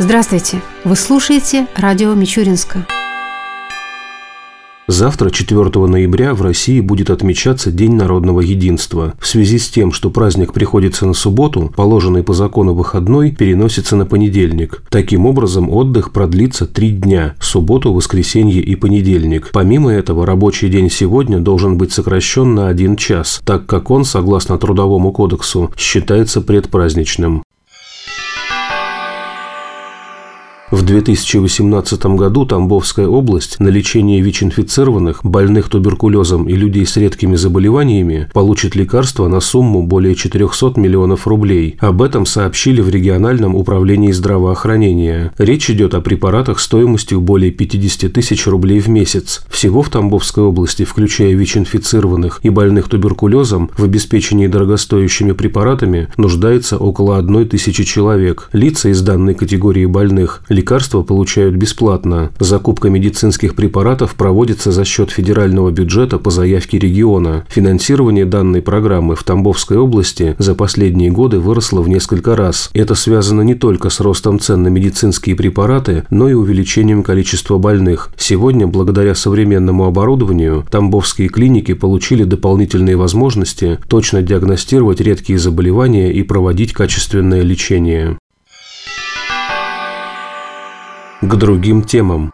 Здравствуйте! Вы слушаете радио Мичуринска. Завтра, 4 ноября, в России будет отмечаться День народного единства. В связи с тем, что праздник приходится на субботу, положенный по закону выходной переносится на понедельник. Таким образом, отдых продлится три дня – субботу, воскресенье и понедельник. Помимо этого, рабочий день сегодня должен быть сокращен на один час, так как он, согласно Трудовому кодексу, считается предпраздничным. В 2018 году Тамбовская область на лечение ВИЧ-инфицированных, больных туберкулезом и людей с редкими заболеваниями получит лекарства на сумму более 400 миллионов рублей. Об этом сообщили в региональном управлении здравоохранения. Речь идет о препаратах стоимостью более 50 тысяч рублей в месяц. Всего в Тамбовской области, включая ВИЧ-инфицированных и больных туберкулезом, в обеспечении дорогостоящими препаратами нуждается около одной тысячи человек. Лица из данной категории больных – лекарства получают бесплатно. Закупка медицинских препаратов проводится за счет федерального бюджета по заявке региона. Финансирование данной программы в Тамбовской области за последние годы выросло в несколько раз. Это связано не только с ростом цен на медицинские препараты, но и увеличением количества больных. Сегодня, благодаря современному оборудованию, тамбовские клиники получили дополнительные возможности точно диагностировать редкие заболевания и проводить качественное лечение к другим темам.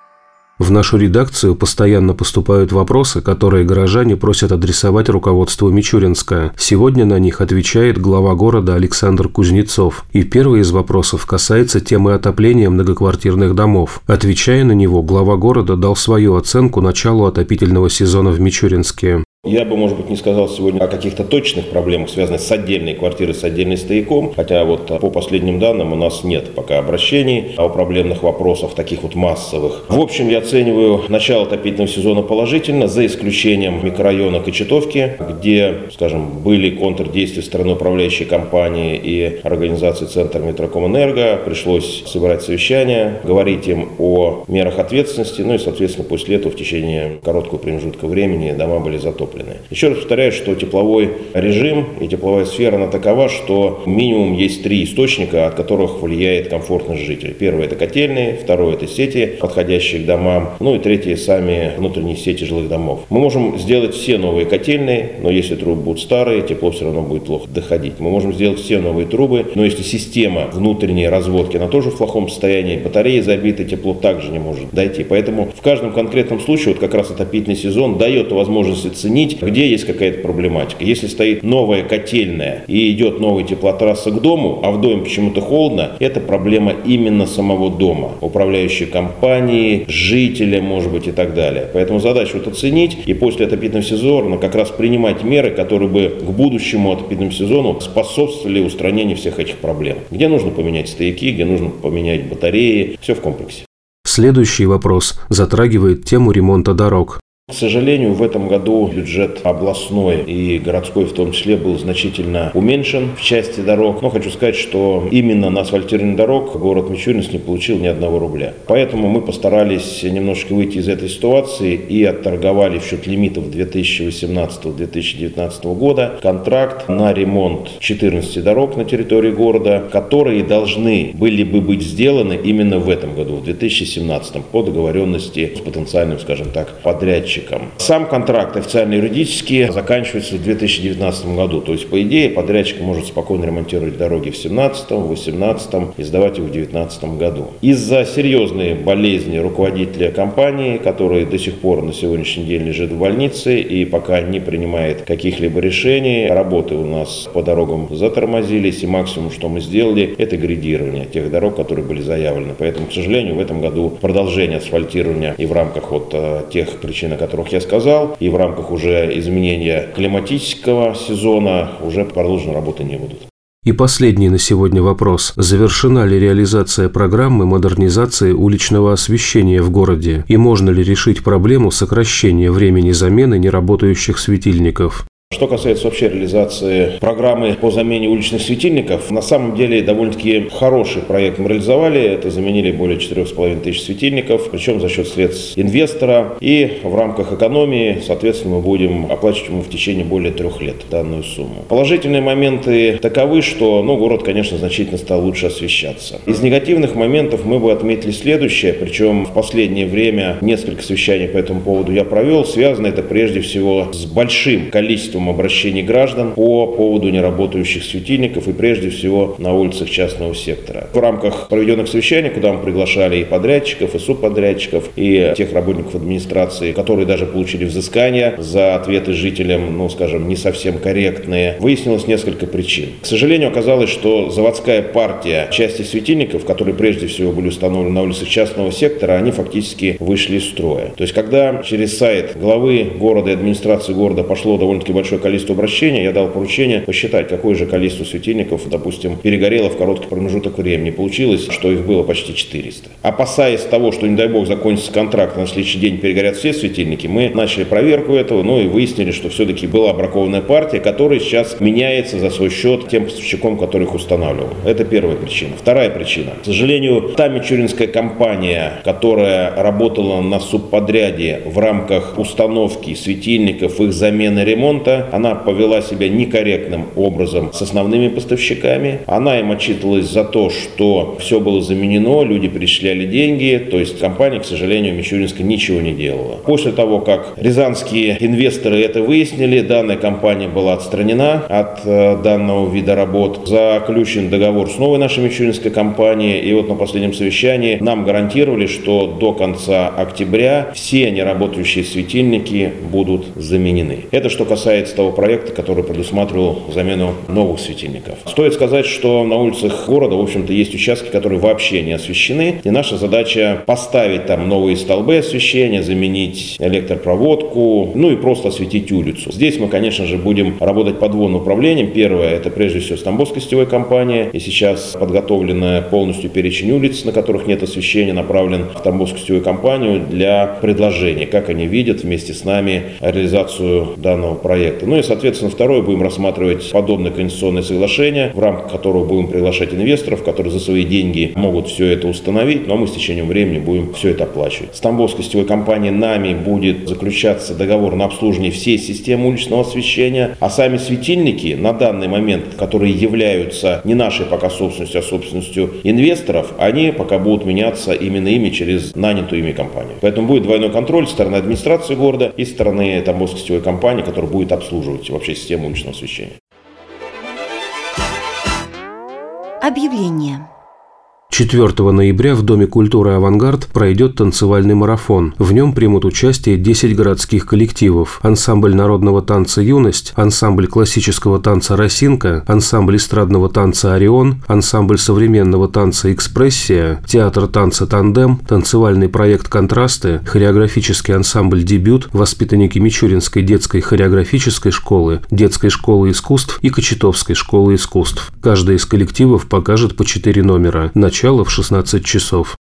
В нашу редакцию постоянно поступают вопросы, которые горожане просят адресовать руководству Мичуринска. Сегодня на них отвечает глава города Александр Кузнецов. И первый из вопросов касается темы отопления многоквартирных домов. Отвечая на него, глава города дал свою оценку началу отопительного сезона в Мичуринске. Я бы, может быть, не сказал сегодня о каких-то точных проблемах, связанных с отдельной квартирой, с отдельным стояком, хотя вот по последним данным у нас нет пока обращений о проблемных вопросах, таких вот массовых. В общем, я оцениваю начало отопительного сезона положительно, за исключением микрорайона Кочетовки, где, скажем, были контрдействия стороны управляющей компании и организации Центр Метрокомэнерго. Пришлось собирать совещания, говорить им о мерах ответственности, ну и, соответственно, после этого в течение короткого промежутка времени дома были затоплены затоплены. Еще раз повторяю, что тепловой режим и тепловая сфера, она такова, что минимум есть три источника, от которых влияет комфортность жителей. Первый – это котельные, второй – это сети, подходящие к домам, ну и третий – сами внутренние сети жилых домов. Мы можем сделать все новые котельные, но если трубы будут старые, тепло все равно будет плохо доходить. Мы можем сделать все новые трубы, но если система внутренней разводки, она тоже в плохом состоянии, батареи забиты, тепло также не может дойти. Поэтому в каждом конкретном случае, вот как раз отопительный сезон дает возможность оценить оценить, где есть какая-то проблематика. Если стоит новая котельная и идет новая теплотрасса к дому, а в доме почему-то холодно, это проблема именно самого дома, управляющей компании, жителя, может быть, и так далее. Поэтому задача вот оценить и после отопительного сезона как раз принимать меры, которые бы к будущему отопительному сезону способствовали устранению всех этих проблем. Где нужно поменять стояки, где нужно поменять батареи, все в комплексе. Следующий вопрос затрагивает тему ремонта дорог. К сожалению, в этом году бюджет областной и городской в том числе был значительно уменьшен в части дорог. Но хочу сказать, что именно на асфальтировании дорог город Мичуринск не получил ни одного рубля. Поэтому мы постарались немножко выйти из этой ситуации и отторговали в счет лимитов 2018-2019 года контракт на ремонт 14 дорог на территории города, которые должны были бы быть сделаны именно в этом году, в 2017 по договоренности с потенциальным, скажем так, подрядчиком подрядчиком. Сам контракт официально юридически заканчивается в 2019 году. То есть, по идее, подрядчик может спокойно ремонтировать дороги в 2017, 2018 и сдавать их в 2019 году. Из-за серьезной болезни руководителя компании, который до сих пор на сегодняшний день лежит в больнице и пока не принимает каких-либо решений, работы у нас по дорогам затормозились, и максимум, что мы сделали, это грейдирование тех дорог, которые были заявлены. Поэтому, к сожалению, в этом году продолжение асфальтирования и в рамках вот э, тех причин, о которых я сказал, и в рамках уже изменения климатического сезона уже продолжены работы не будут. И последний на сегодня вопрос. Завершена ли реализация программы модернизации уличного освещения в городе? И можно ли решить проблему сокращения времени замены неработающих светильников? Что касается вообще реализации программы по замене уличных светильников, на самом деле довольно-таки хороший проект мы реализовали. Это заменили более 4,5 тысяч светильников, причем за счет средств инвестора. И в рамках экономии, соответственно, мы будем оплачивать ему в течение более трех лет данную сумму. Положительные моменты таковы, что ну, город, конечно, значительно стал лучше освещаться. Из негативных моментов мы бы отметили следующее, причем в последнее время несколько совещаний по этому поводу я провел. Связано это прежде всего с большим количеством количеством обращений граждан по поводу неработающих светильников и прежде всего на улицах частного сектора. В рамках проведенных совещаний, куда мы приглашали и подрядчиков, и субподрядчиков, и тех работников администрации, которые даже получили взыскания за ответы жителям, ну, скажем, не совсем корректные, выяснилось несколько причин. К сожалению, оказалось, что заводская партия части светильников, которые прежде всего были установлены на улицах частного сектора, они фактически вышли из строя. То есть, когда через сайт главы города и администрации города пошло довольно-таки большое количество обращений, я дал поручение посчитать, какое же количество светильников, допустим, перегорело в короткий промежуток времени. Получилось, что их было почти 400. Опасаясь того, что, не дай бог, закончится контракт, на следующий день перегорят все светильники, мы начали проверку этого, ну и выяснили, что все-таки была бракованная партия, которая сейчас меняется за свой счет тем поставщиком, который их устанавливал. Это первая причина. Вторая причина. К сожалению, та мичуринская компания, которая работала на субподряде в рамках установки светильников, их замены ремонта, она повела себя некорректным образом с основными поставщиками. Она им отчитывалась за то, что все было заменено, люди перечисляли деньги, то есть компания, к сожалению, Мичуринская ничего не делала. После того, как рязанские инвесторы это выяснили, данная компания была отстранена от э, данного вида работ, заключен договор с новой нашей Мичуринской компанией, и вот на последнем совещании нам гарантировали, что до конца октября все неработающие светильники будут заменены. Это что касается того проекта, который предусматривал замену новых светильников. Стоит сказать, что на улицах города, в общем-то, есть участки, которые вообще не освещены. И наша задача поставить там новые столбы освещения, заменить электропроводку, ну и просто осветить улицу. Здесь мы, конечно же, будем работать под двум управлением. Первое, это прежде всего Стамбовская сетевая компания. И сейчас подготовлена полностью перечень улиц, на которых нет освещения, направлен в Тамбовскую сетевую компанию для предложения, как они видят вместе с нами реализацию данного проекта. Ну и, соответственно, второе, будем рассматривать подобное конституционное соглашение, в рамках которого будем приглашать инвесторов, которые за свои деньги могут все это установить, но мы с течением времени будем все это оплачивать. С Тамбовской сетевой компанией нами будет заключаться договор на обслуживание всей системы уличного освещения, а сами светильники на данный момент, которые являются не нашей пока собственностью, а собственностью инвесторов, они пока будут меняться именно ими через нанятую ими компанию. Поэтому будет двойной контроль со стороны администрации города и со стороны Тамбовской сетевой компании, которая будет обслуживать обслуживать вообще систему уличного освещения. Объявление. 4 ноября в Доме культуры «Авангард» пройдет танцевальный марафон. В нем примут участие 10 городских коллективов. Ансамбль народного танца «Юность», ансамбль классического танца «Росинка», ансамбль эстрадного танца «Орион», ансамбль современного танца «Экспрессия», театр танца «Тандем», танцевальный проект «Контрасты», хореографический ансамбль «Дебют», воспитанники Мичуринской детской хореографической школы, детской школы искусств и Кочетовской школы искусств. Каждый из коллективов покажет по 4 номера. Начало начала в 16 часов.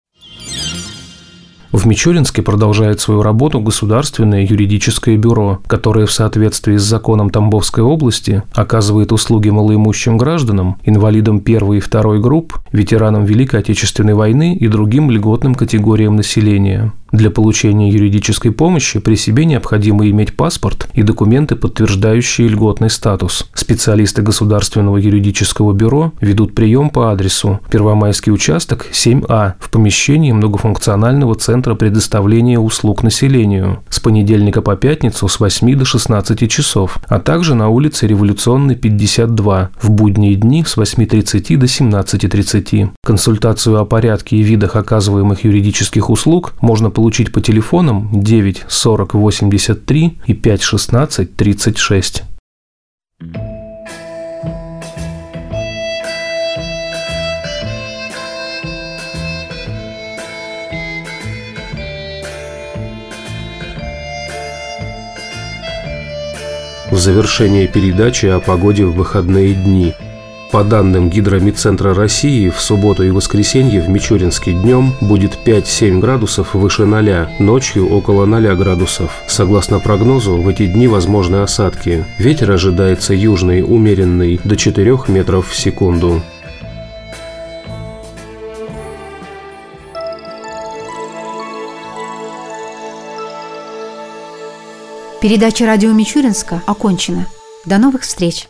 В Мичуринске продолжает свою работу Государственное юридическое бюро, которое в соответствии с законом Тамбовской области оказывает услуги малоимущим гражданам, инвалидам первой и второй групп, ветеранам Великой Отечественной войны и другим льготным категориям населения. Для получения юридической помощи при себе необходимо иметь паспорт и документы, подтверждающие льготный статус. Специалисты Государственного юридического бюро ведут прием по адресу Первомайский участок 7А в помещении многофункционального центра предоставления услуг населению с понедельника по пятницу с 8 до 16 часов, а также на улице Революционной 52 в будние дни с 8.30 до 17.30. Консультацию о порядке и видах оказываемых юридических услуг можно получить получить по телефонам 9 40 83 и 5 16 36. В завершение передачи о погоде в выходные дни – По данным Гидромедцентра России, в субботу и воскресенье в Мичуринске днем будет 5-7 градусов выше 0, ночью около 0 градусов. Согласно прогнозу, в эти дни возможны осадки. Ветер ожидается южный, умеренный, до 4 метров в секунду. Передача радио Мичуринска окончена. До новых встреч!